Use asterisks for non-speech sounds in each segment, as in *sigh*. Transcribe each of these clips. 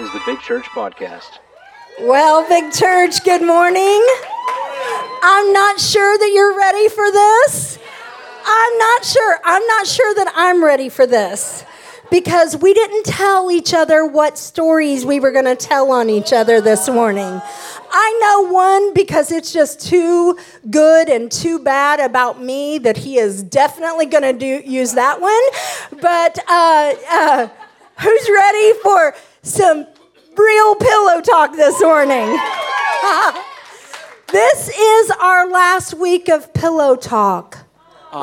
is the Big Church Podcast. Well, Big Church, good morning. I'm not sure that you're ready for this. I'm not sure. I'm not sure that I'm ready for this because we didn't tell each other what stories we were going to tell on each other this morning. I know one because it's just too good and too bad about me that he is definitely going to use that one. But uh, uh, who's ready for some real pillow talk this morning? *laughs* this is our last week of pillow talk. Aww.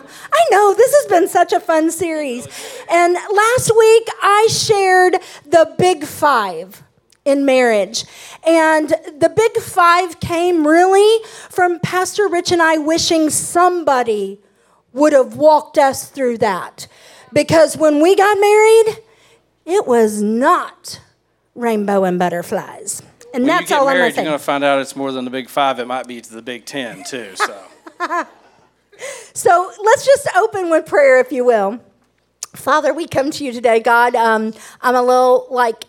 I know, this has been such a fun series. And last week I shared the big five in marriage. And the big five came really from Pastor Rich and I wishing somebody would have walked us through that. Because when we got married, it was not rainbow and butterflies. And when that's all married, I'm going to say. You're going to find out it's more than the big five. It might be to the big ten, too. So. *laughs* so let's just open with prayer, if you will. Father, we come to you today, God. Um, I'm a little like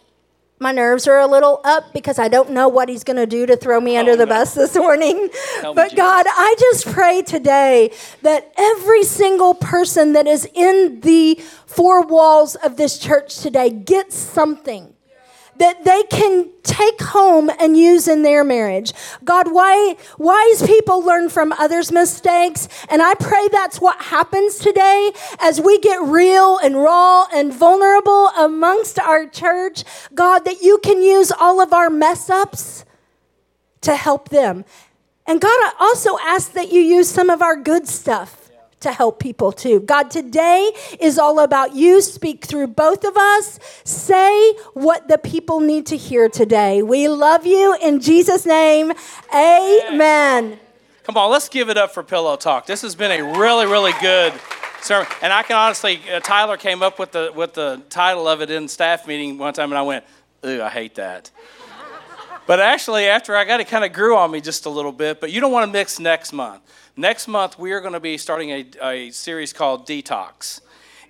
my nerves are a little up because I don't know what he's going to do to throw me under the bus this morning. but God, I just pray today that every single person that is in the four walls of this church today gets something that they can take home and use in their marriage. God, why, wise people learn from others' mistakes. And I pray that's what happens today as we get real and raw and vulnerable amongst our church. God, that you can use all of our mess ups to help them. And God, I also ask that you use some of our good stuff to help people too. God, today is all about you. Speak through both of us. Say what the people need to hear today. We love you in Jesus' name. Amen. Come on, let's give it up for Pillow Talk. This has been a really, really good sermon. And I can honestly, uh, Tyler came up with the, with the title of it in staff meeting one time, and I went, ooh, I hate that. But actually, after I got it, kind of grew on me just a little bit. But you don't want to mix next month. Next month, we are going to be starting a, a series called Detox.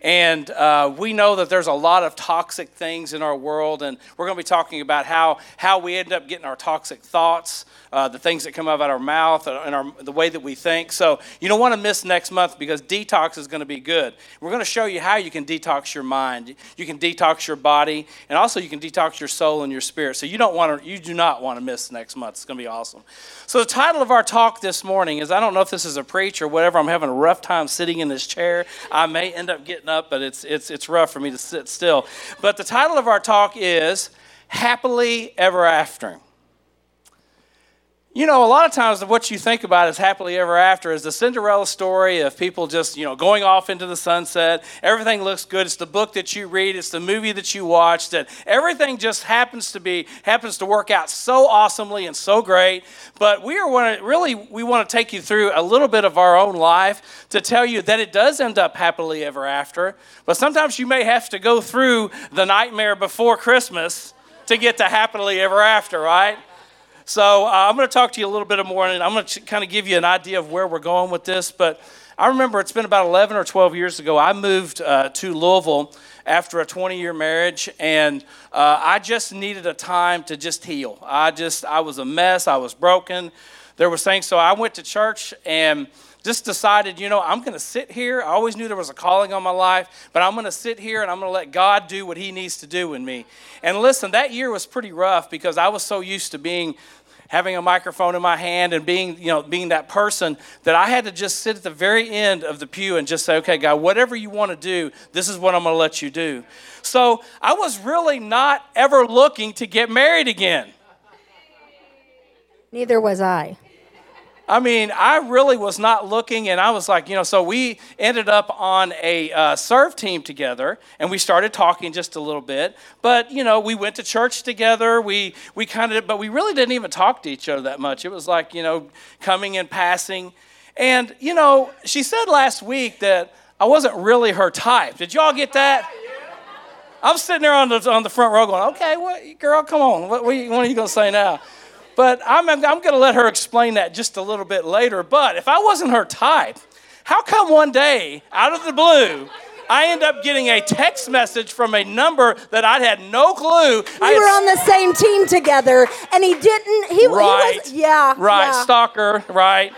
And uh, we know that there's a lot of toxic things in our world, and we're going to be talking about how, how we end up getting our toxic thoughts, uh, the things that come out of our mouth, and our, the way that we think. So you don't want to miss next month because detox is going to be good. We're going to show you how you can detox your mind, you can detox your body, and also you can detox your soul and your spirit. So you don't want to, you do not want to miss next month. It's going to be awesome. So the title of our talk this morning is I don't know if this is a preach or whatever. I'm having a rough time sitting in this chair. I may end up getting up, but it's, it's, it's rough for me to sit still. But the title of our talk is Happily Ever After. You know, a lot of times what you think about as happily ever after is the Cinderella story of people just, you know, going off into the sunset. Everything looks good. It's the book that you read, it's the movie that you watch, that everything just happens to be, happens to work out so awesomely and so great. But we are want to really, we want to take you through a little bit of our own life to tell you that it does end up happily ever after. But sometimes you may have to go through the nightmare before Christmas to get to happily ever after, right? So uh, I'm going to talk to you a little bit more, and I'm going to kind of give you an idea of where we're going with this. But I remember it's been about 11 or 12 years ago. I moved uh, to Louisville after a 20 year marriage, and uh, I just needed a time to just heal. I just I was a mess. I was broken. There was things. So I went to church and just decided, you know, I'm going to sit here. I always knew there was a calling on my life, but I'm going to sit here and I'm going to let God do what He needs to do in me. And listen, that year was pretty rough because I was so used to being having a microphone in my hand and being, you know, being that person that I had to just sit at the very end of the pew and just say, okay, God, whatever you want to do, this is what I'm going to let you do. So I was really not ever looking to get married again. Neither was I. I mean, I really was not looking, and I was like, you know, so we ended up on a uh, serve team together, and we started talking just a little bit. But you know, we went to church together. We we kind of, but we really didn't even talk to each other that much. It was like you know, coming and passing. And you know, she said last week that I wasn't really her type. Did y'all get that? I'm sitting there on the on the front row going, okay, what, girl, come on, what, what are you going to say now? But I'm, I'm going to let her explain that just a little bit later. But if I wasn't her type, how come one day, out of the blue, I end up getting a text message from a number that I had no clue. We were on the same team together, and he didn't. He, right. he was. Yeah. Right. yeah. Stalker. Right.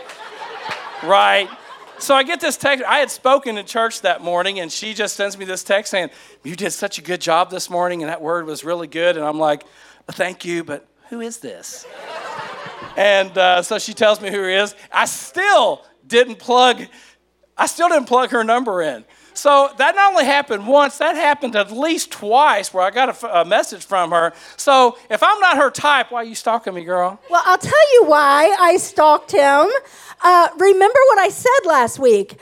Right. So I get this text. I had spoken in church that morning, and she just sends me this text saying, You did such a good job this morning, and that word was really good. And I'm like, Thank you, but who is this? and uh, so she tells me who he is. I still didn't plug, I still didn't plug her number in. So that not only happened once, that happened at least twice where I got a, a message from her. So if I'm not her type, why are you stalking me, girl? Well, I'll tell you why I stalked him. Uh, remember what I said last week.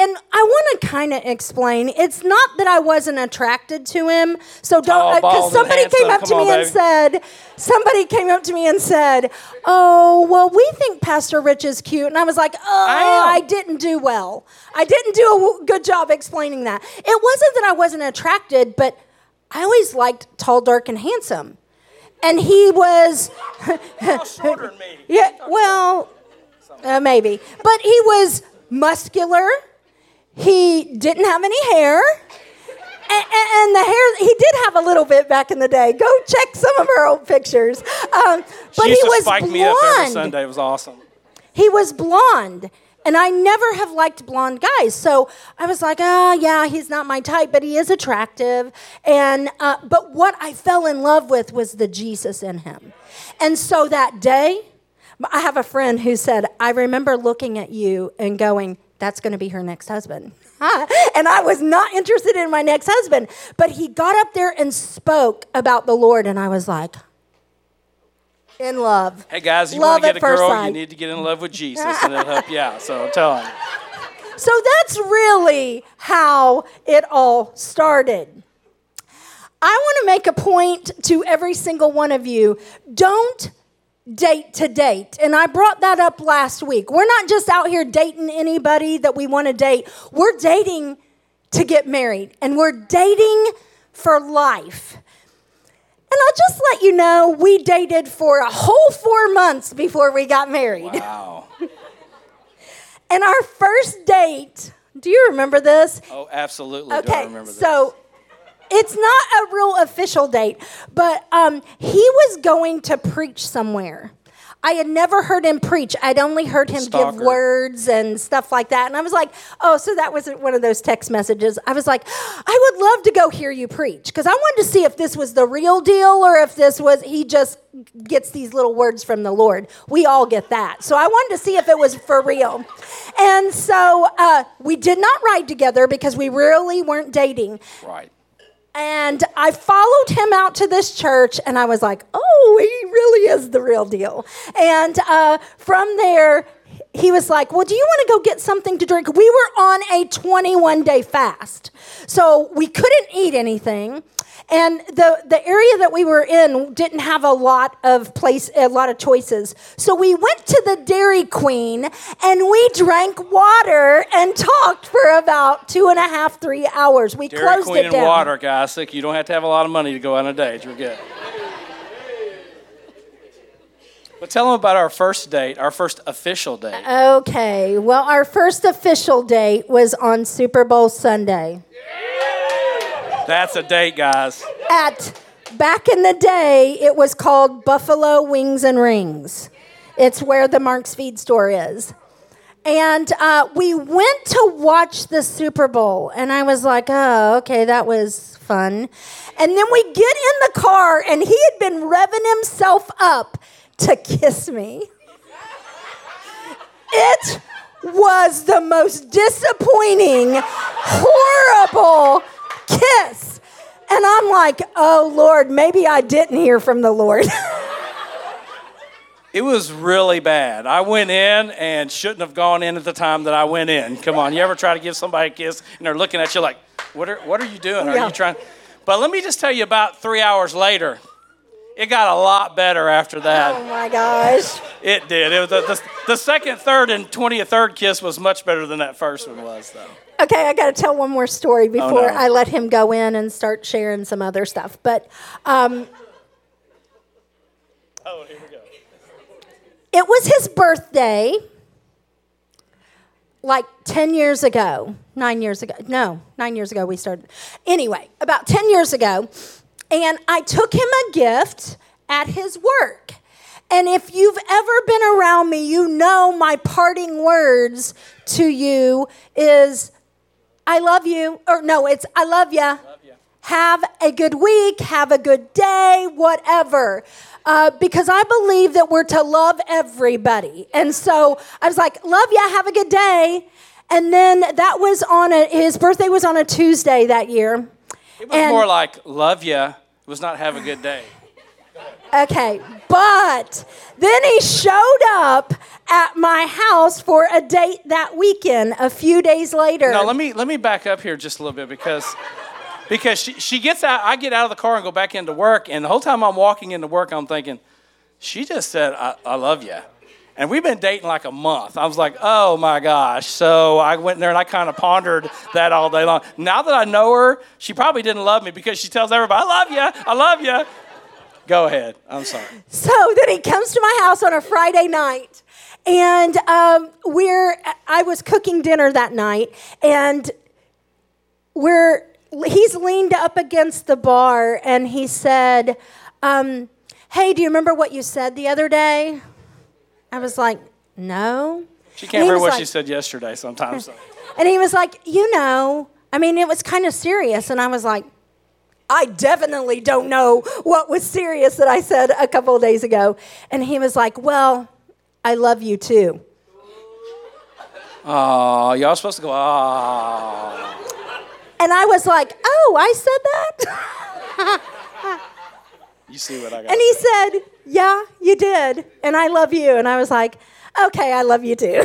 And I want to kind of explain. It's not that I wasn't attracted to him. So don't, because bald, somebody handsome. came up to Come me on, and said, somebody came up to me and said, "Oh, well, we think Pastor Rich is cute." And I was like, "Oh, I I, didn't do well. I didn't do a w- good job explaining that. It wasn't that I wasn't attracted, but I always liked tall, dark, and handsome." And he was *laughs* shorter than me. *laughs* yeah, well, uh, maybe. But he was muscular. He didn't have any hair. And, and the hair, he did have a little bit back in the day. Go check some of our old pictures. Um, but he was spike me up every blonde. Sunday. It was awesome. He was blonde. And I never have liked blonde guys. So I was like, ah, yeah, he's not my type, but he is attractive. And, uh, but what I fell in love with was the Jesus in him. And so that day, I have a friend who said, I remember looking at you and going, that's going to be her next husband. *laughs* and I was not interested in my next husband. But he got up there and spoke about the Lord. And I was like, in love. Hey guys, you want to get a girl, sight. you need to get in love with Jesus, and it'll help you out. So I'm telling you. *laughs* So that's really how it all started. I want to make a point to every single one of you don't date to date. And I brought that up last week. We're not just out here dating anybody that we want to date, we're dating to get married, and we're dating for life. And I'll just let you know, we dated for a whole four months before we got married. Wow. *laughs* And our first date, do you remember this? Oh, absolutely. Okay, remember this. so it's not a real official date, but um, he was going to preach somewhere. I had never heard him preach. I'd only heard him Stalker. give words and stuff like that. And I was like, oh, so that was one of those text messages. I was like, I would love to go hear you preach because I wanted to see if this was the real deal or if this was, he just gets these little words from the Lord. We all get that. So I wanted to see if it was for real. And so uh, we did not ride together because we really weren't dating. right. And I followed him out to this church, and I was like, oh, he really is the real deal. And uh, from there, he was like, well, do you want to go get something to drink? We were on a 21 day fast, so we couldn't eat anything. And the, the area that we were in didn't have a lot of place, a lot of choices. So we went to the Dairy Queen and we drank water and talked for about two and a half, three hours. We Dairy closed Queen it and down. water, guys. Sick. You don't have to have a lot of money to go on a date. You're good. But tell them about our first date, our first official date. Okay, well, our first official date was on Super Bowl Sunday. That's a date, guys. At back in the day, it was called Buffalo Wings and Rings. It's where the Mark's Feed store is. And uh, we went to watch the Super Bowl, and I was like, oh, okay, that was fun. And then we get in the car, and he had been revving himself up to kiss me. It was the most disappointing, horrible kiss. And I'm like, oh Lord, maybe I didn't hear from the Lord. *laughs* It was really bad. I went in and shouldn't have gone in at the time that I went in. Come on, you ever try to give somebody a kiss and they're looking at you like, what are, what are you doing? Are Yeah. you trying? But let me just tell you about three hours later, it got a lot better after that. oh my gosh. It did. It was the, the, the second, third, and 20th third kiss was much better than that first one was, though. Okay, I got to tell one more story before Oh, no. I let him go in and start sharing some other stuff. But um, Oh, here we go. it was his birthday like 10 years ago, nine years ago, no, nine years ago we started. Anyway, about 10 years ago, and I took him a gift at his work. And if you've ever been around me, you know my parting words to you is I love you, or no, it's I love you. Have a good week, have a good day, whatever. Uh, because I believe that we're to love everybody. And so I was like, love ya, have a good day. And then that was on a, his birthday was on a Tuesday that year. It was and, more like, love you, it was not have a good day. Okay, but then he showed up at my house for a date that weekend a few days later. Now let me let me back up here just a little bit because because she, she gets out I get out of the car and go back into work and the whole time I'm walking into work I'm thinking she just said I, I love you. And we've been dating like a month. I was like, oh my gosh. So I went in there and I kind of pondered that all day long. Now that I know her, she probably didn't love me because she tells everybody, I love you, I love you. Go ahead. I'm sorry. So then he comes to my house on a Friday night, and um, we're. I was cooking dinner that night, and we're. He's leaned up against the bar, and he said, um, "Hey, do you remember what you said the other day?" I was like, "No." She can't remember what like, she said yesterday. Sometimes. *laughs* and he was like, "You know." I mean, it was kind of serious, and I was like, I definitely don't know what was serious that I said a couple of days ago. And he was like, Well, I love you too. Oh, y'all supposed to go, oh. And I was like, Oh, I said that? *laughs* you see what I got. And he said, Yeah, you did. And I love you. And I was like, Okay, I love you too. *laughs*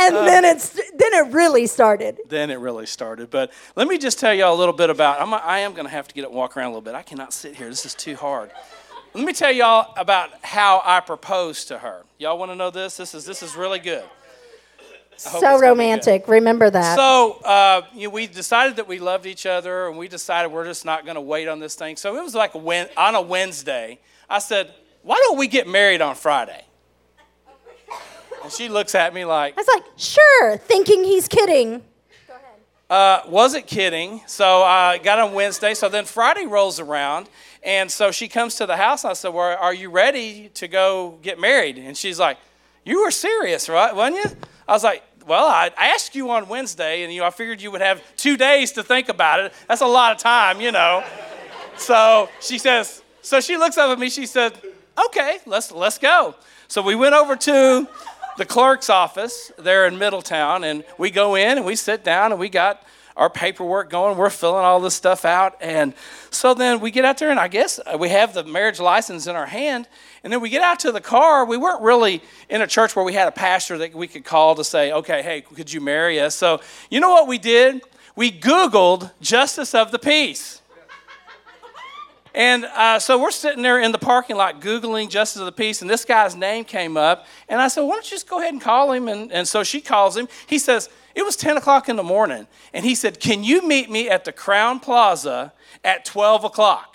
and uh, then it's then it really started. Then it really started. But let me just tell you all a little bit about. I'm, I am going to have to get up and walk around a little bit. I cannot sit here. This is too hard. Let me tell y'all about how I proposed to her. Y'all want to know this? This is this is really good. So romantic. Remember that. So uh, you know, we decided that we loved each other, and we decided we're just not going to wait on this thing. So it was like a on a Wednesday. I said, "Why don't we get married on Friday?" And she looks at me like. I was like, sure, thinking he's kidding. Go ahead. Uh, wasn't kidding. So I got on Wednesday. So then Friday rolls around. And so she comes to the house. And I said, Well, are you ready to go get married? And she's like, You were serious, right? Wasn't you? I was like, well, I asked you on Wednesday, and you know, I figured you would have two days to think about it. That's a lot of time, you know. so she says, so she looks up at me. She said, "Okay, let's let's go." So we went over to the clerk's office there in Middletown, and we go in and we sit down and we got our paperwork going. We're filling all this stuff out. And so then we get out there, and I guess we have the marriage license in our hand. And then we get out to the car. We weren't really in a church where we had a pastor that we could call to say, okay, hey, could you marry us? So you know what we did? We Googled justice of the peace. And uh, so we're sitting there in the parking lot Googling Justice of the Peace, and this guy's name came up. And I said, Why don't you just go ahead and call him? And, and so she calls him. He says, It was 10 o'clock in the morning. And he said, Can you meet me at the Crowne Plaza at 12 o'clock?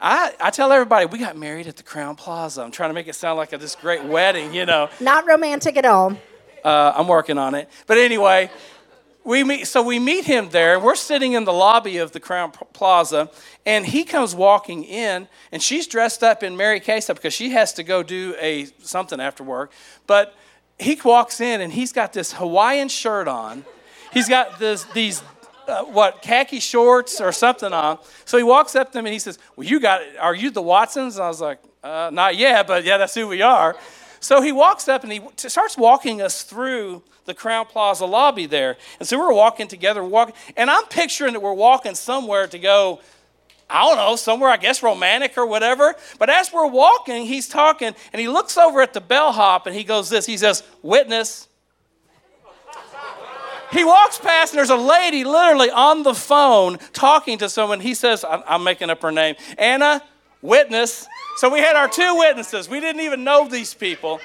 I, I tell everybody, we got married at the Crowne Plaza. I'm trying to make it sound like a, this great wedding, you know. Not romantic at all. Uh, I'm working on it. But anyway, we meet, so we meet him there, and we're sitting in the lobby of the Crowne Plaza, and he comes walking in, and she's dressed up in Mary Kay stuff because she has to go do a something after work. But he walks in, and he's got this Hawaiian shirt on. He's got this, these uh, what khaki shorts or something on. So he walks up to him and he says, "Well, you got Are you the Watsons?" And I was like, uh, "Not yet, but yeah, that's who we are." So he walks up and he starts walking us through the Crowne Plaza lobby there. And so we're walking together, walking, and I'm picturing that we're walking somewhere to go, I don't know, somewhere I guess romantic or whatever. But as we're walking, he's talking, and he looks over at the bellhop and he goes this. He says, "Witness." He walks past and there's a lady literally on the phone talking to someone. He says, I'm making up her name, Anna, witness. So we had our two witnesses. We didn't even know these people.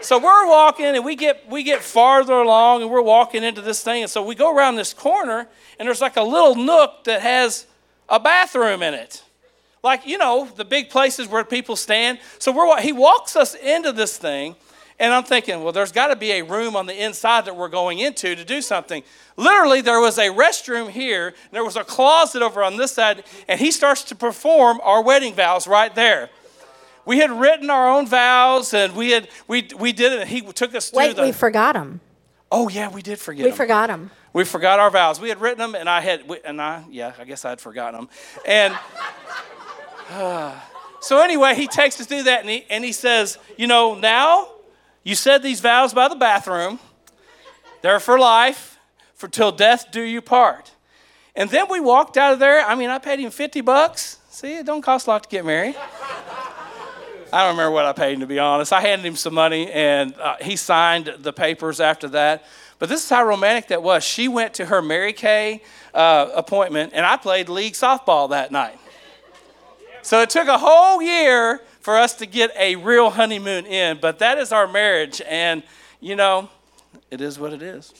So we're walking and we get we get farther along and we're walking into this thing. And so we go around this corner and there's like a little nook that has a bathroom in it. Like, you know, the big places where people stand. So we're he walks us into this thing And I'm thinking, well, there's got to be a room on the inside that we're going into to do something. Literally, there was a restroom here, and there was a closet over on this side, and he starts to perform our wedding vows right there. We had written our own vows, and we had we we did it. And he took us through Wait, the. we forgot them. oh yeah, we did forget. Them. We them. forgot them. We forgot our vows. We had written them, and I had, and I, yeah, I guess I had forgotten them. And *sighs* so anyway, he takes us through that, and he, and he says, you know, now you said these vows by the bathroom. They're for life, for till death do you part. And then we walked out of there. I mean, I paid him 50 bucks. See, it don't cost a lot to get married. I don't remember what I paid him, to be honest. I handed him some money, and uh, he signed the papers after that. But this is how romantic that was. She went to her Mary Kay uh, appointment, and I played league softball that night. So it took a whole year for us to get a real honeymoon in, but that is our marriage, and you know, it is what it is.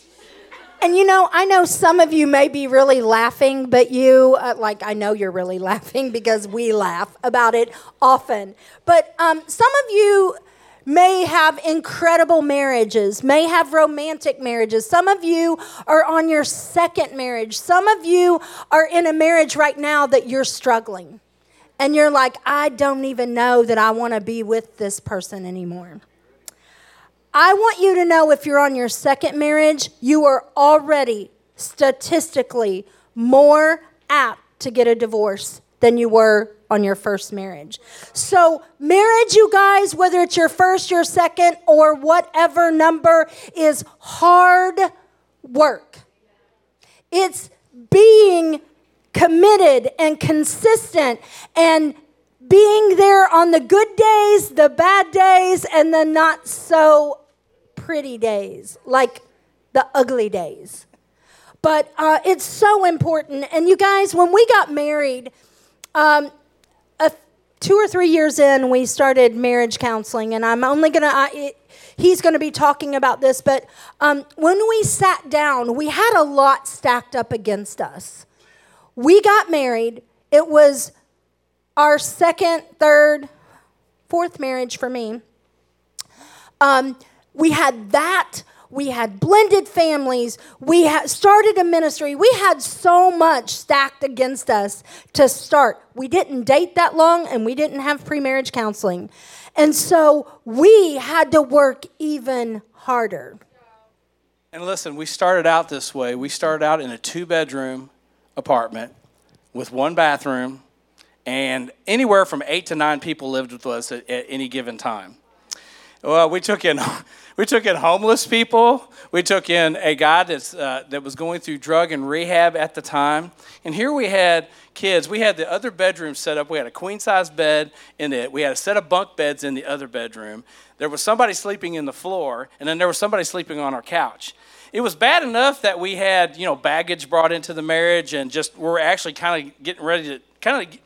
And you know, I know some of you may be really laughing, but you, uh, like, I know you're really *laughs* laughing because we laugh about it often. But um, some of you may have incredible marriages, may have romantic marriages. Some of you are on your second marriage. Some of you are in a marriage right now that you're struggling. And you're like, I don't even know that I want to be with this person anymore. I want you to know if you're on your second marriage, you are already statistically more apt to get a divorce than you were on your first marriage. So, marriage, you guys, whether it's your first, your second, or whatever number, is hard work. It's being committed and consistent and being there on the good days, the bad days, and the not so pretty days, like the ugly days. But uh, it's so important. And you guys, when we got married, um, a, two or three years in, we started marriage counseling, and I'm only going to, he's going to be talking about this, but um, when we sat down, we had a lot stacked up against us. We got married. It was our second, third, fourth marriage for me. Um, we had that. We had blended families. We had started a ministry. We had so much stacked against us to start. We didn't date that long and we didn't have pre marriage counseling. And so we had to work even harder. And listen, we started out this way. We started out in a two bedroom apartment with one bathroom, and anywhere from eight to nine people lived with us at, at any given time. Well, we took in *laughs* we took in homeless people. We took in a guy that's, uh, that was going through drug and rehab at the time. And here we had kids. We had the other bedroom set up. We had a queen size bed in it. We had a set of bunk beds in the other bedroom. There was somebody sleeping in the floor, and then there was somebody sleeping on our couch. It was bad enough that we had, you know, baggage brought into the marriage and just we're actually kind of getting ready to kind of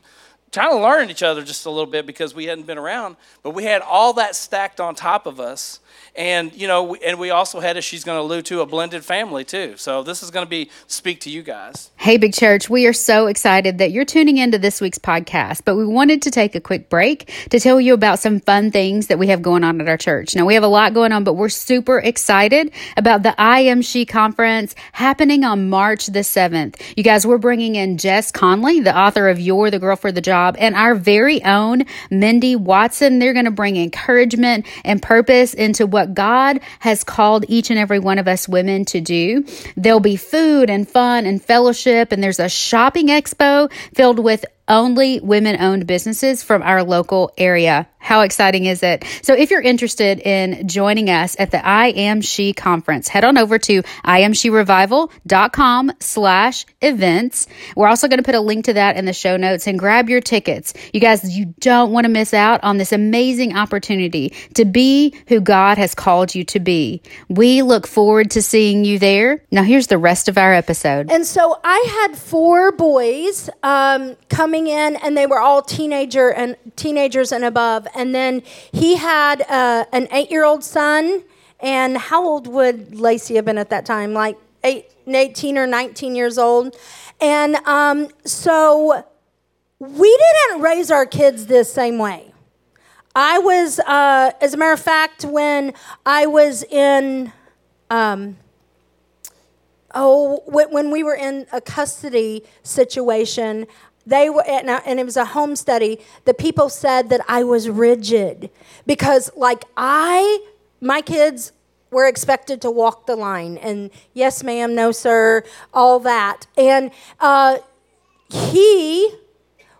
trying to learn each other just a little bit because we hadn't been around. But we had all that stacked on top of us. And, you know, and we also had, as she's going to allude to, a blended family too. So this is going to be speak to you guys. Hey, Big Church, we are so excited that you're tuning into this week's podcast, but we wanted to take a quick break to tell you about some fun things that we have going on at our church. Now, we have a lot going on, but we're super excited about the I Am She conference happening on March the 7th. You guys, we're bringing in Jess Connolly, the author of You're the Girl for the Job, and our very own Mindy Watson. They're going to bring encouragement and purpose into what God has called each and every one of us women to do. There'll be food and fun and fellowship, and there's a shopping expo filled with only women owned businesses from our local area. How exciting is it? So if you're interested in joining us at the I Am She conference, head on over to iamsherevival.com slash events. We're also going to put a link to that in the show notes and grab your tickets. You guys, you don't want to miss out on this amazing opportunity to be who God has called you to be. We look forward to seeing you there. Now here's the rest of our episode. And so I had four boys um, coming in, and they were all teenager and teenagers and above. And then he had uh, an eight-year-old son. And how old would Lacey have been at that time? Like eight, 18 or 19 years old. And um, so we didn't raise our kids this same way. I was, uh, as a matter of fact, when I was in, um, oh, when, when we were in a custody situation, they were, and, I, and it was a home study. The people said that I was rigid because, like, I, my kids were expected to walk the line and yes, ma'am, no, sir, all that. And uh, he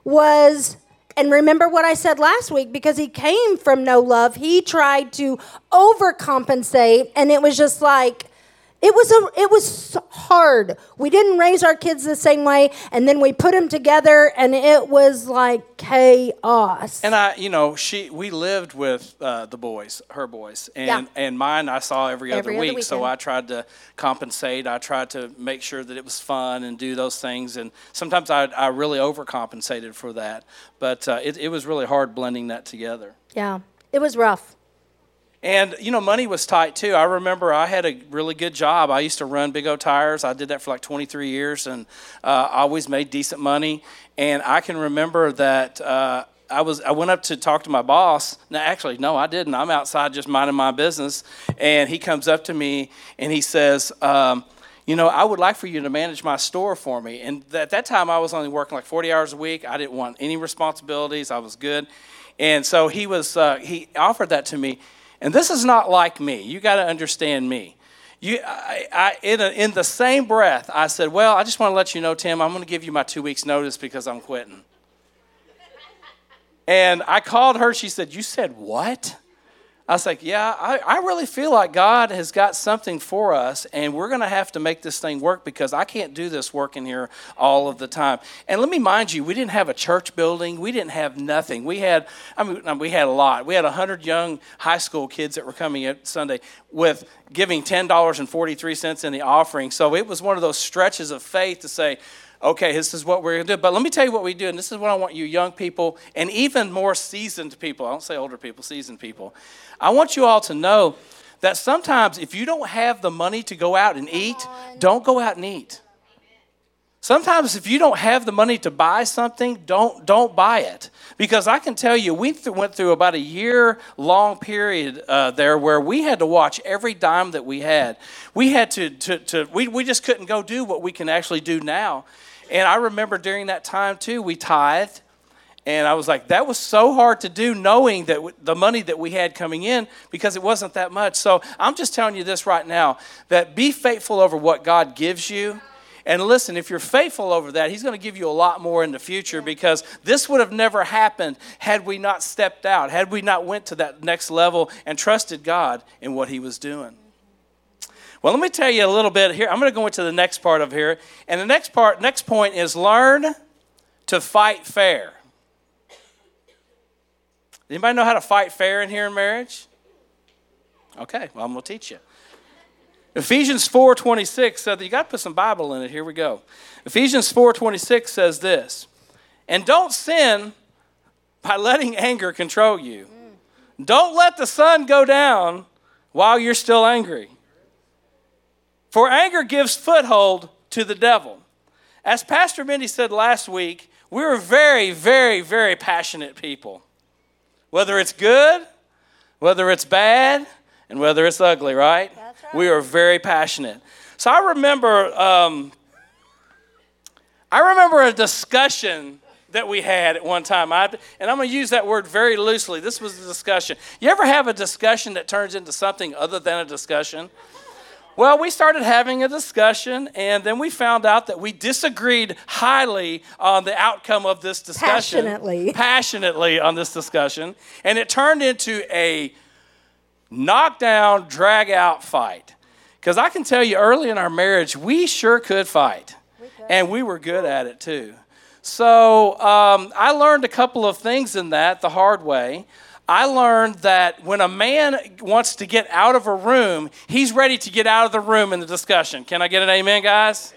was and remember what I said last week because he came from no love. He tried to overcompensate, and it was just like, it was a it was hard. We didn't raise our kids the same way, and then we put them together, and it was like chaos. And I, you know, she we lived with uh, the boys, her boys, and Yeah. and mine I saw every, Every other other week. So. I tried to compensate. I tried to make sure that it was fun and do those things. And sometimes I I really overcompensated for that, but uh, it it was really hard blending that together. yeah, it was rough. And you know, money was tight too. I remember I had a really good job. I used to run Big O Tires. I did that for like 23 years, and uh, I always made decent money. And I can remember that uh, I was I went up to talk to my boss. No, actually, no, I didn't. I'm outside just minding my business, and he comes up to me and he says. Um, you know, I would like for you to manage my store for me. And at that time, I was only working like 40 hours a week. I didn't want any responsibilities. I was good. And so he was, uh, he offered that to me. And this is not like me. You got to understand me. You, I, I, in, a, in the same breath, I said, Well, I just want to let you know, Tim, I'm going to give you my two weeks' notice because I'm quitting. And I called her. She said, You said what? I was like, Yeah, I, I really feel like God has got something for us, and we're going to have to make this thing work because I can't do this work in here all of the time. And let me mind you, we didn't have a church building, we didn't have nothing. We had, I mean, we had a lot. We had 100 young high school kids that were coming at Sunday with giving $10.43 in the offering. So it was one of those stretches of faith to say, okay, this is what we're going to do. But let me tell you what we do, and this is what I want you young people and even more seasoned people, I don't say older people, seasoned people. I want you all to know that sometimes if you don't have the money to go out and eat, don't go out and eat. Sometimes if you don't have the money to buy something, don't don't buy it. Because I can tell you, we th- went through about a year long period uh, there where we had to watch every dime that we had. We had to, to, to we, we just couldn't go do what we can actually do now. And I remember during that time too, we tithed. And I was like, that was so hard to do knowing that w- the money that we had coming in because it wasn't that much. So I'm just telling you this right now that be faithful over what God gives you. And listen, if you're faithful over that, He's going to give you a lot more in the future because this would have never happened had we not stepped out, had we not went to that next level and trusted God in what He was doing. Well, let me tell you a little bit here. I'm going to go into the next part of here. And the next part, next point is learn to fight fair. Anybody know how to fight fair in here in marriage? Okay, well, I'm going to teach you. Ephesians 4:26 said that you got to put some Bible in it. Here we go. Ephesians 4:26 says this. And don't sin by letting anger control you. Don't let the sun go down while you're still angry. For anger gives foothold to the devil. As Pastor Mindy said last week, we're very, very, very passionate people. Whether it's good, whether it's bad, and whether it's ugly, right? Right. We are very passionate. So I remember, um, I remember a discussion that we had at one time. I, and I'm going to use that word very loosely. This was a discussion. You ever have a discussion that turns into something other than a discussion? Well, we started having a discussion, and then we found out that we disagreed highly on the outcome of this discussion. Passionately. *laughs* Passionately on this discussion. And it turned into a knockdown, drag out fight. Because I can tell you early in our marriage, we sure could fight. And we were good at it too. So um, I learned a couple of things in that the hard way. I learned that when a man wants to get out of a room, he's ready to get out of the room in the discussion. Can I get an amen, guys?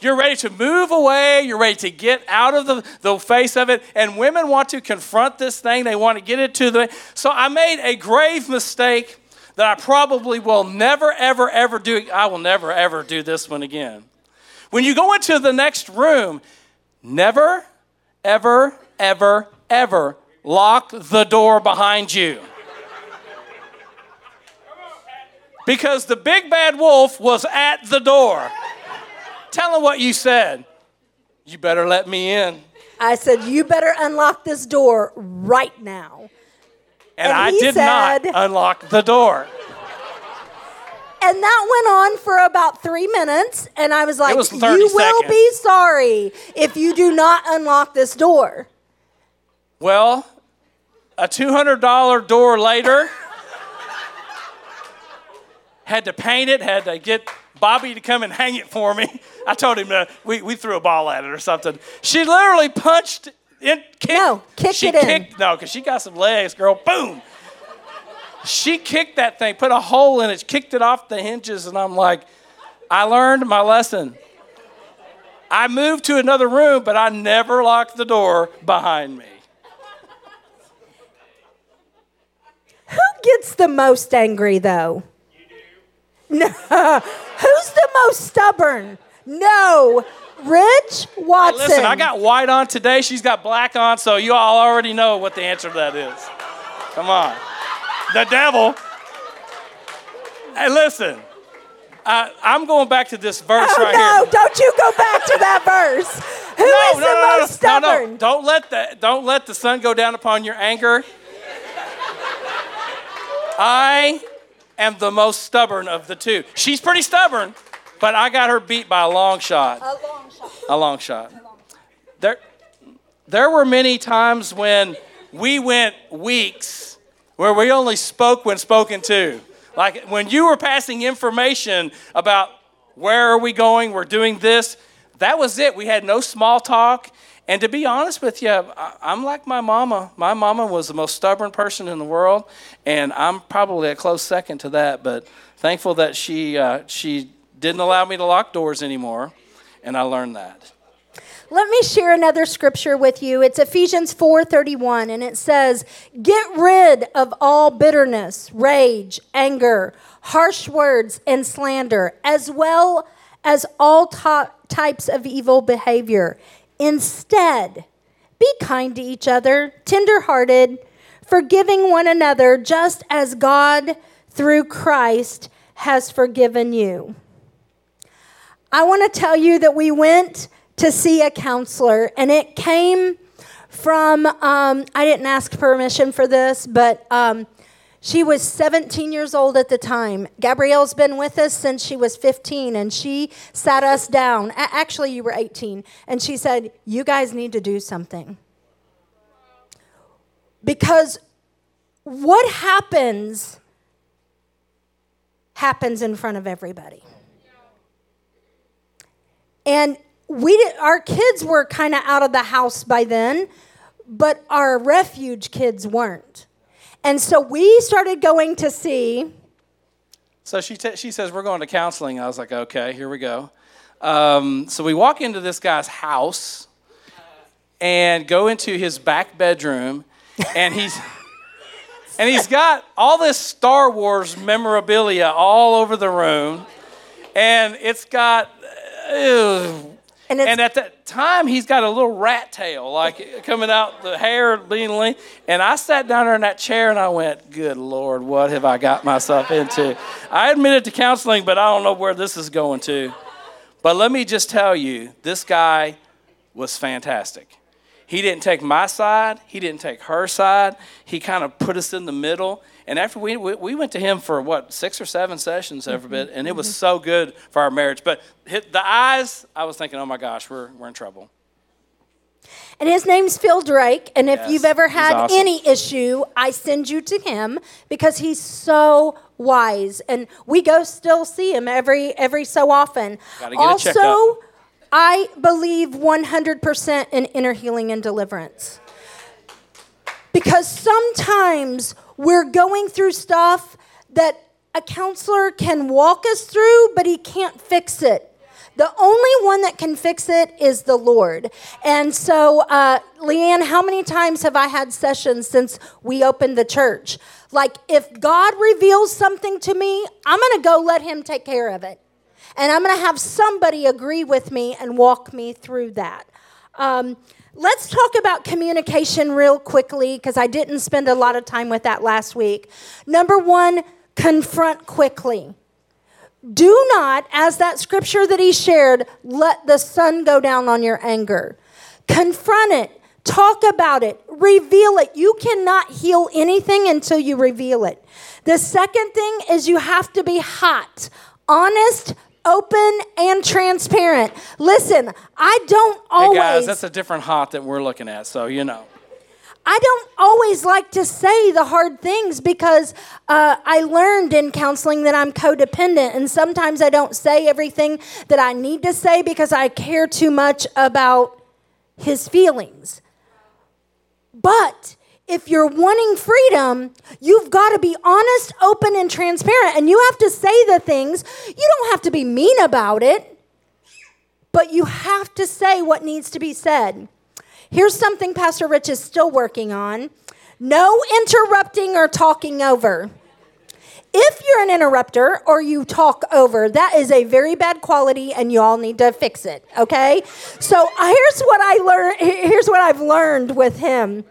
You're ready to move away. You're ready to get out of the, the face of it. And women want to confront this thing. They want to get it to the. So I made a grave mistake that I probably will never, ever, ever do. I will never, ever do this one again. When you go into the next room, never, ever, ever, ever lock the door behind you. Because the big bad wolf was at the door. Tell him what you said. You better let me in. I said, You better unlock this door right now. And, And I did said- not unlock the door. And that went on for about three minutes. And I was like, was 30 You will be sorry if you do not unlock this door. Well, a $200 door later, had to paint it, had to get Bobby to come and hang it for me. I told him that we, we threw a ball at it or something. She literally punched in, kicked. No, kicked she it in. kicked, No, because she got some legs, girl. Boom. She kicked that thing, put a hole in it, kicked it off the hinges, and I'm like, I learned my lesson. I moved to another room, but I never locked the door behind me. Who gets the most angry, though? You do. No. *laughs* Who's the most stubborn? No. Rich Watson. Listen, I got white on today. She's got black on, so you all already know what the answer to that is. Come on. The devil. Hey, listen. I, I'm going back to this verse Oh right no! here. Don't you go back to that verse. *laughs* Who is the most no, no, stubborn? no. Don't let the don't let the sun go down upon your anger. I am the most stubborn of the two. She's pretty stubborn, but I got her beat by a long shot. A long shot. A long shot. There, there were many times when we went weeks where we only spoke when spoken to. Like when you were passing information about where are we going, we're doing this, that was it. We had no small talk. And to be honest with you, I'm like my mama. My mama was the most stubborn person in the world, and I'm probably a close second to that. But thankful that she uh, she didn't allow me to lock doors anymore, and I learned that. Let me share another scripture with you. It's Ephesians 4:31 and it says, "Get rid of all bitterness, rage, anger, harsh words and slander, as well as all types of evil behavior. Instead, be kind to each other, tender-hearted, forgiving one another, just as God through Christ has forgiven you." I want to tell you that we went to see a counselor, and it came from, um, I didn't ask permission for this, but um, she was 17 years old at the time. Gabrielle's been with us since she was 15, and she sat us down. Actually, you were 18. And she said, You guys need to do something. Because what happens happens in front of everybody. And we did, our kids were kind of out of the house by then, but our refuge kids weren't. And so we started going to see. So she, t- she says, We're going to counseling. I was like, Okay, here we go. Um, so we walk into this guy's house and go into his back bedroom, and he's. And he's got all this Star Wars memorabilia all over the room. And it's got. ew. And And at that time, he's got a little rat tail, like coming out, the hair being lean. And I sat down there in that chair and I went, Good Lord, what have I got myself into? I admitted to counseling, but I don't know where this is going to. But let me just tell you, this guy was fantastic. He didn't take my side, he didn't take her side. He kind of put us in the middle. And after we, we, we went to him for what, six or seven sessions every mm-hmm. bit, and it was mm-hmm. so good for our marriage. But hit the eyes, I was thinking, oh my gosh, we're, we're in trouble. and his name's Phil Drake. And if Yes, you've ever had awesome. any issue, I send you to him because he's so wise. And we go still see him every every so often. Gotta get a also. I believe 100% in inner healing and deliverance. Because sometimes we're going through stuff that a counselor can walk us through, but he can't fix it. The only one that can fix it is the Lord. And so, uh, Leanne, how many times have I had sessions since we opened the church? Like, if God reveals something to me, I'm going to go let Him take care of it. And I'm going to have somebody agree with me and walk me through that. Um, let's talk about communication real quickly because I didn't spend a lot of time with that last week. Number one, confront quickly. Do not, as that scripture that he shared, let the sun go down on your anger. Confront it, talk about it, reveal it. You cannot heal anything until you reveal it. The second thing is you have to be hot, honest, open, and transparent. Listen, I don't always. Hey guys, that's a different hot that we're looking at, so you know. I don't always like to say the hard things because uh, I learned in counseling that I'm codependent, and sometimes I don't say everything that I need to say because I care too much about his feelings. But if you're wanting freedom, you've got to be honest, open, and transparent, and you have to say the things. You don't have to be mean about it, but you have to say what needs to be said. Here's something Pastor Rich is still working on no interrupting or talking over. If you're an interrupter or you talk over, that is a very bad quality and you all need to fix it, okay? So here's what I learned here's what I've learned with him.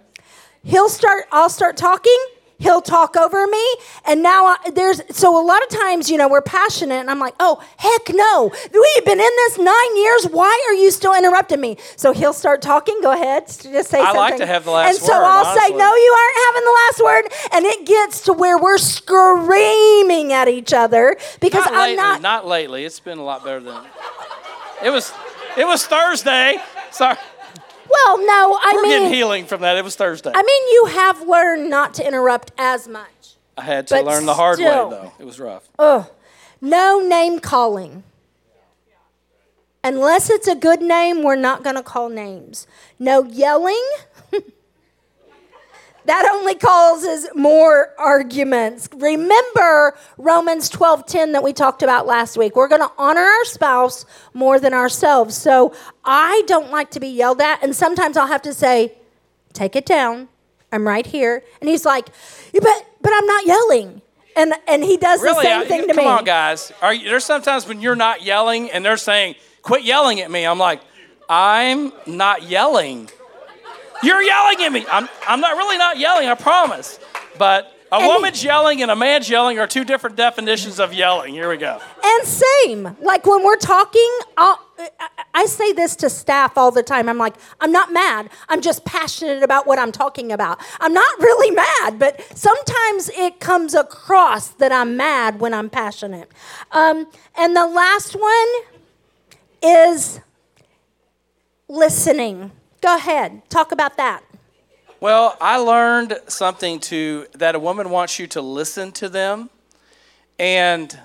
He'll start I'll start talking he'll talk over me and now I, there's so a lot of times you know we're passionate and i'm like oh heck no we've been in this nine years why are you still interrupting me so he'll start talking go ahead just say I something like to have the last and so i'll honestly. say no you aren't having the last word and it gets to where we're screaming at each other because Not i'm lately, not not lately. It's been a lot better than it was. It was Thursday. Sorry, well no i we're getting mean healing from that. It was Thursday. i mean you have learned not to interrupt as much I had to but learn the hard still. way though. It was rough. Ugh. No name calling. Unless it's a good name, we're not going to call names. No yelling. *laughs* that only causes more arguments. Remember Romans 12:10 that we talked about last week. We're going to honor our spouse more than ourselves. So I don't like to be yelled at and sometimes I'll have to say, "Take it down. I'm right here." And he's like, "Yeah, "But but I'm not yelling." And and he does Really? the same I- thing to come me. Come on, guys. Are you, there's sometimes when you're not yelling and they're saying, "Quit yelling at me." I'm like, "I'm not yelling." You're yelling at me. I'm, I'm not really not yelling, I promise. But a And he- woman's yelling and a man's yelling are two different definitions of yelling. Here we go. And same, like when we're talking, I'll, I- I say this to staff all the time. I'm like, I'm not mad. I'm just passionate about what I'm talking about. I'm not really mad, but sometimes it comes across that I'm mad when I'm passionate. Um, and the last one is listening. Go ahead, talk about that. Well, I learned something to that a woman wants you to listen to them and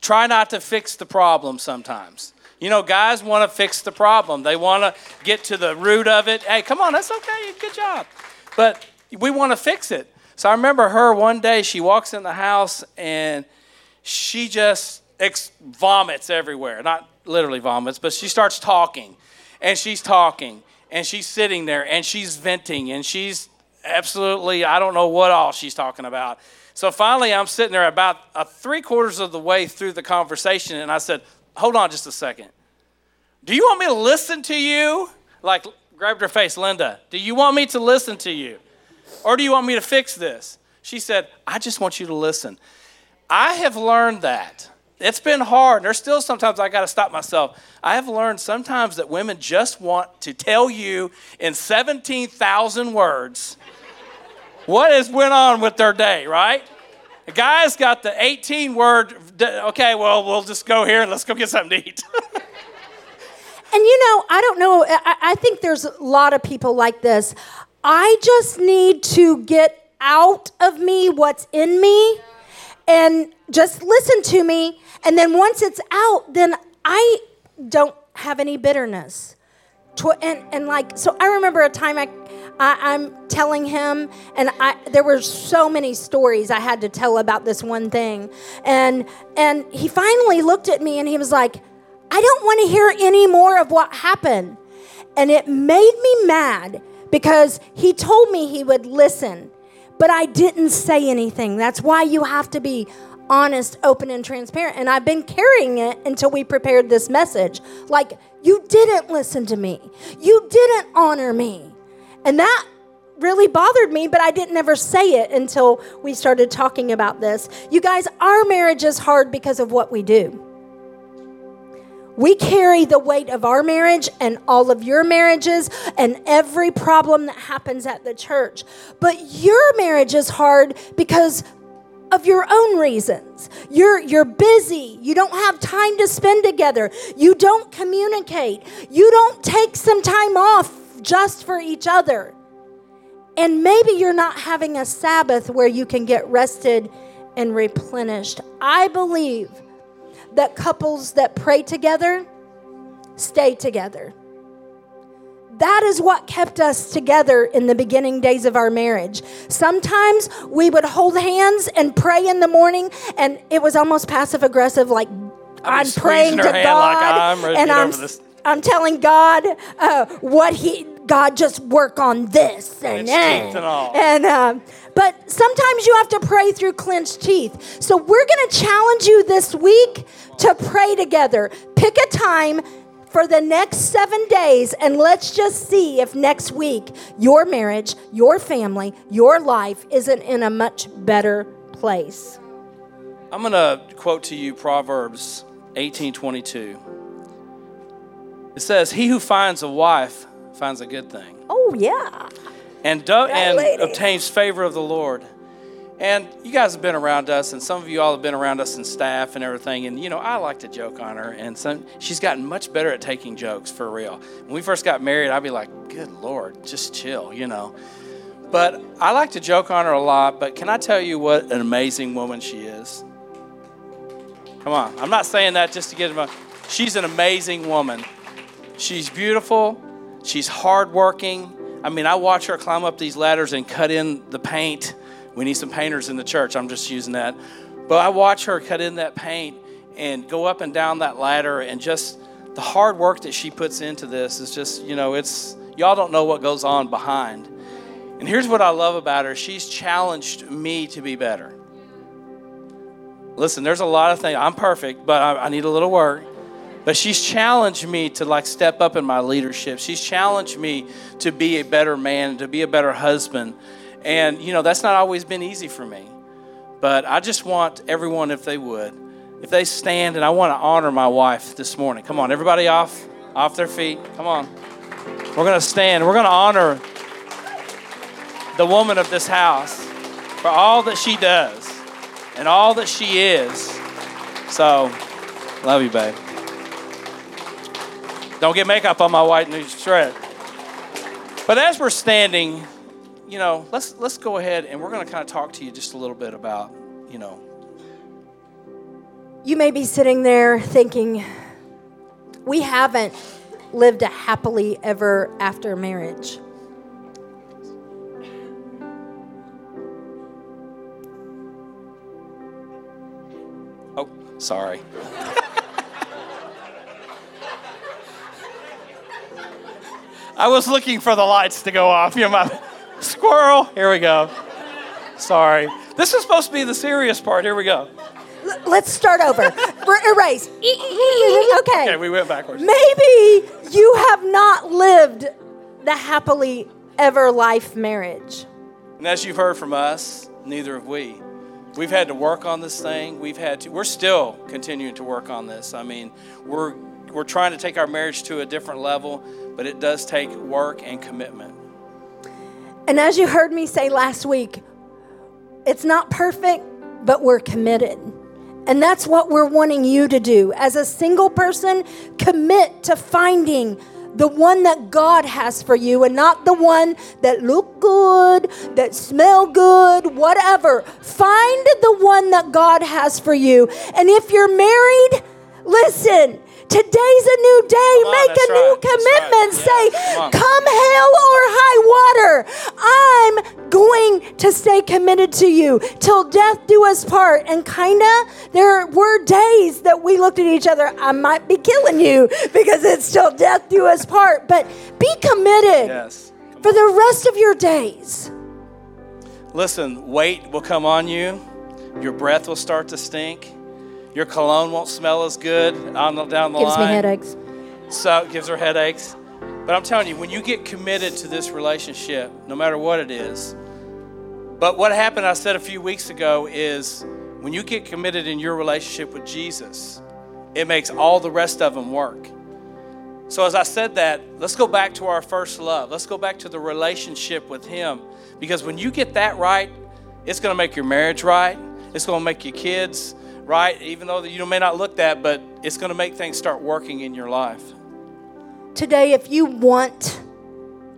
try not to fix the problem sometimes. You know, guys want to fix the problem. They want to get to the root of it. Hey, come on, that's okay. Good job. But we want to fix it. So I remember her one day, she walks in the house and she just ex- vomits everywhere. Not literally vomits, but she starts talking and she's talking and she's sitting there and she's venting and she's absolutely, I don't know what all she's talking about. So finally, I'm sitting there about a three quarters of the way through the conversation and I said, Hold on just a second. Do you want me to listen to you? Like, grabbed her face, Linda, do you want me to listen to you? Or do you want me to fix this? She said, I just want you to listen. I have learned that. It's been hard. There's still sometimes I got to stop myself. I have learned sometimes that women just want to tell you in 17,000 words what has went on with their day, right? The guy's got the 18 word, okay, well, we'll just go here and let's go get something to eat. *laughs* And you know, I don't know, I, I think there's a lot of people like this. I just need to get out of me what's in me and just listen to me. And then once it's out, then I don't have any bitterness. And, and like, so I remember a time I, I, I'm telling him, and I, there were so many stories I had to tell about this one thing. And, and he finally looked at me and he was like, I don't want to hear any more of what happened. And it made me mad because he told me he would listen, but I didn't say anything. That's why you have to be honest, open, and transparent. And I've been carrying it until we prepared this message. Like, You didn't listen to me. You didn't honor me. And that really bothered me, but I didn't ever say it until we started talking about this. You guys, our marriage is hard because of what we do. We carry the weight of our marriage and all of your marriages and every problem that happens at the church. But your marriage is hard because of your own reasons. You're you're busy. You don't have time to spend together. You don't communicate. You don't take some time off just for each other. And maybe you're not having a Sabbath where you can get rested and replenished. I believe that couples that pray together stay together. That is what kept us together in the beginning days of our marriage. Sometimes we would hold hands and pray in the morning, and it was almost passive aggressive, like I'm praying to God, like, I'm and I'm I'm telling God uh, what He God just work on this and and, and, uh, but sometimes you have to pray through clenched teeth. So we're going to challenge you this week to pray together. Pick a time for the next seven days, and let's just see if next week your marriage, your family, your life isn't in a much better place. I'm going to quote to you Proverbs 18:22. It says, "He who finds a wife finds a good thing." Oh yeah and, do, and obtains favor of the Lord. And you guys have been around us, and some of you all have been around us in staff and everything. And you know, I like to joke on her, and some, she's gotten much better at taking jokes for real. When we first got married, I'd be like, "Good Lord, just chill," you know. But I like to joke on her a lot. But can I tell you what an amazing woman she is? Come on, I'm not saying that just to get. She's an amazing woman. She's beautiful. She's hardworking. I mean, I watch her climb up these ladders and cut in the paint. We need some painters in the church. I'm just using that. But I watch her cut in that paint and go up and down that ladder and just the hard work that she puts into this is just, you know, it's y'all don't know what goes on behind. And here's what I love about her. She's challenged me to be better. Listen, there's a lot of things. I'm perfect, but I, I need a little work. But she's challenged me to like step up in my leadership. She's challenged me to be a better man, to be a better husband. And, you know, that's not always been easy for me. But I just want everyone, if they would, if they stand, and I want to honor my wife this morning. Come on, everybody off, off their feet. Come on. We're going to stand. We're going to honor the woman of this house for all that she does and all that she is. So, love you, babe. Don't get makeup on my white new shirt. But as we're standing, you know, let's let's go ahead and we're going to kind of talk to you just a little bit about, you know. You may be sitting there thinking, we haven't lived a happily ever after marriage. Oh, sorry. *laughs* I was looking for the lights to go off. You know, my squirrel. Here we go. Sorry. This is supposed to be the serious part. Here we go. L- let's start over. *laughs* Erase. *laughs* okay. Okay, we went backwards. Maybe you have not lived the happily ever life marriage. And as you've heard from us, neither have we. We've had to work on this thing. We've had to, we're still continuing to work on this. I mean, we're, we're trying to take our marriage to a different level but it does take work and commitment. And as you heard me say last week, it's not perfect, but we're committed. And that's what we're wanting you to do. As a single person, commit to finding the one that God has for you and not the one that look good, that smell good, whatever. Find the one that God has for you. And if you're married, listen, Today's a new day. On, Make a new right. commitment. Right. Say, come, come hell or high water, I'm going to stay committed to you till death do us part. And kinda, there were days that we looked at each other. I might be killing you because it's still death do us part. But be committed yes. for the rest of your days. Listen, weight will come on you. Your breath will start to stink your cologne won't smell as good uh, on the, down the Gives line. Gives me headaches. So it gives her headaches. But I'm telling you, when you get committed to this relationship, no matter what it is, but what happened, I said a few weeks ago, is when you get committed in your relationship with Jesus, it makes all the rest of them work. So, as I said that, let's go back to our first love. Let's go back to the relationship with Him. Because when you get that right, it's going to make your marriage right. It's going to make your kids right, even though you may not look that, but it's going to make things start working in your life. Today, if you want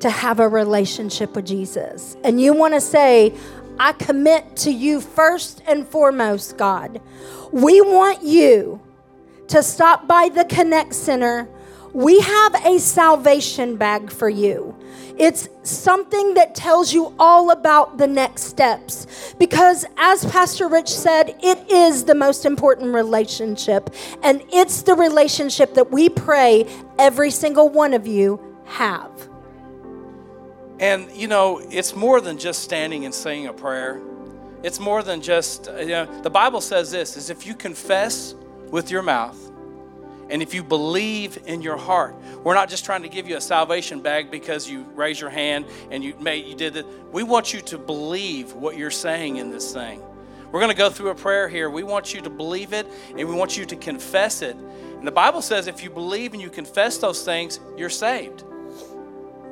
to have a relationship with Jesus and you want to say, I commit to you first and foremost, God, we want you to stop by the Connect Center. We have a salvation bag for you. It's something that tells you all about the next steps. Because, as Pastor Rich said, it is the most important relationship. And it's the relationship that we pray every single one of you have. And, you know, it's more than just standing and saying a prayer. It's more than just, you know, the Bible says this is if you confess with your mouth and if you believe in your heart, we're not just trying to give you a salvation bag because you raise your hand and you made you did it. We want you to believe what you're saying in this thing. We're going to go through a prayer here. We want you to believe it and we want you to confess it. And the Bible says if you believe and you confess those things, you're saved.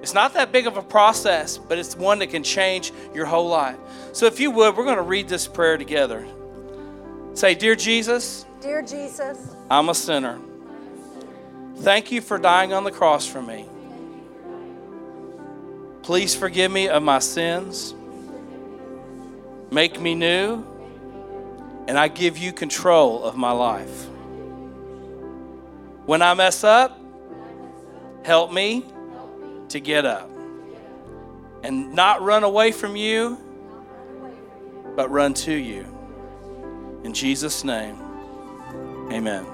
It's not that big of a process, but it's one that can change your whole life. So if you would, we're going to read this prayer together. Say, Dear Jesus, Dear Jesus, I'm a sinner. Thank you for dying on the cross for me. Please forgive me of my sins. Make me new, and I give you control of my life. When I mess up, help me to get up and not run away from you, but run to you. In Jesus' name, amen.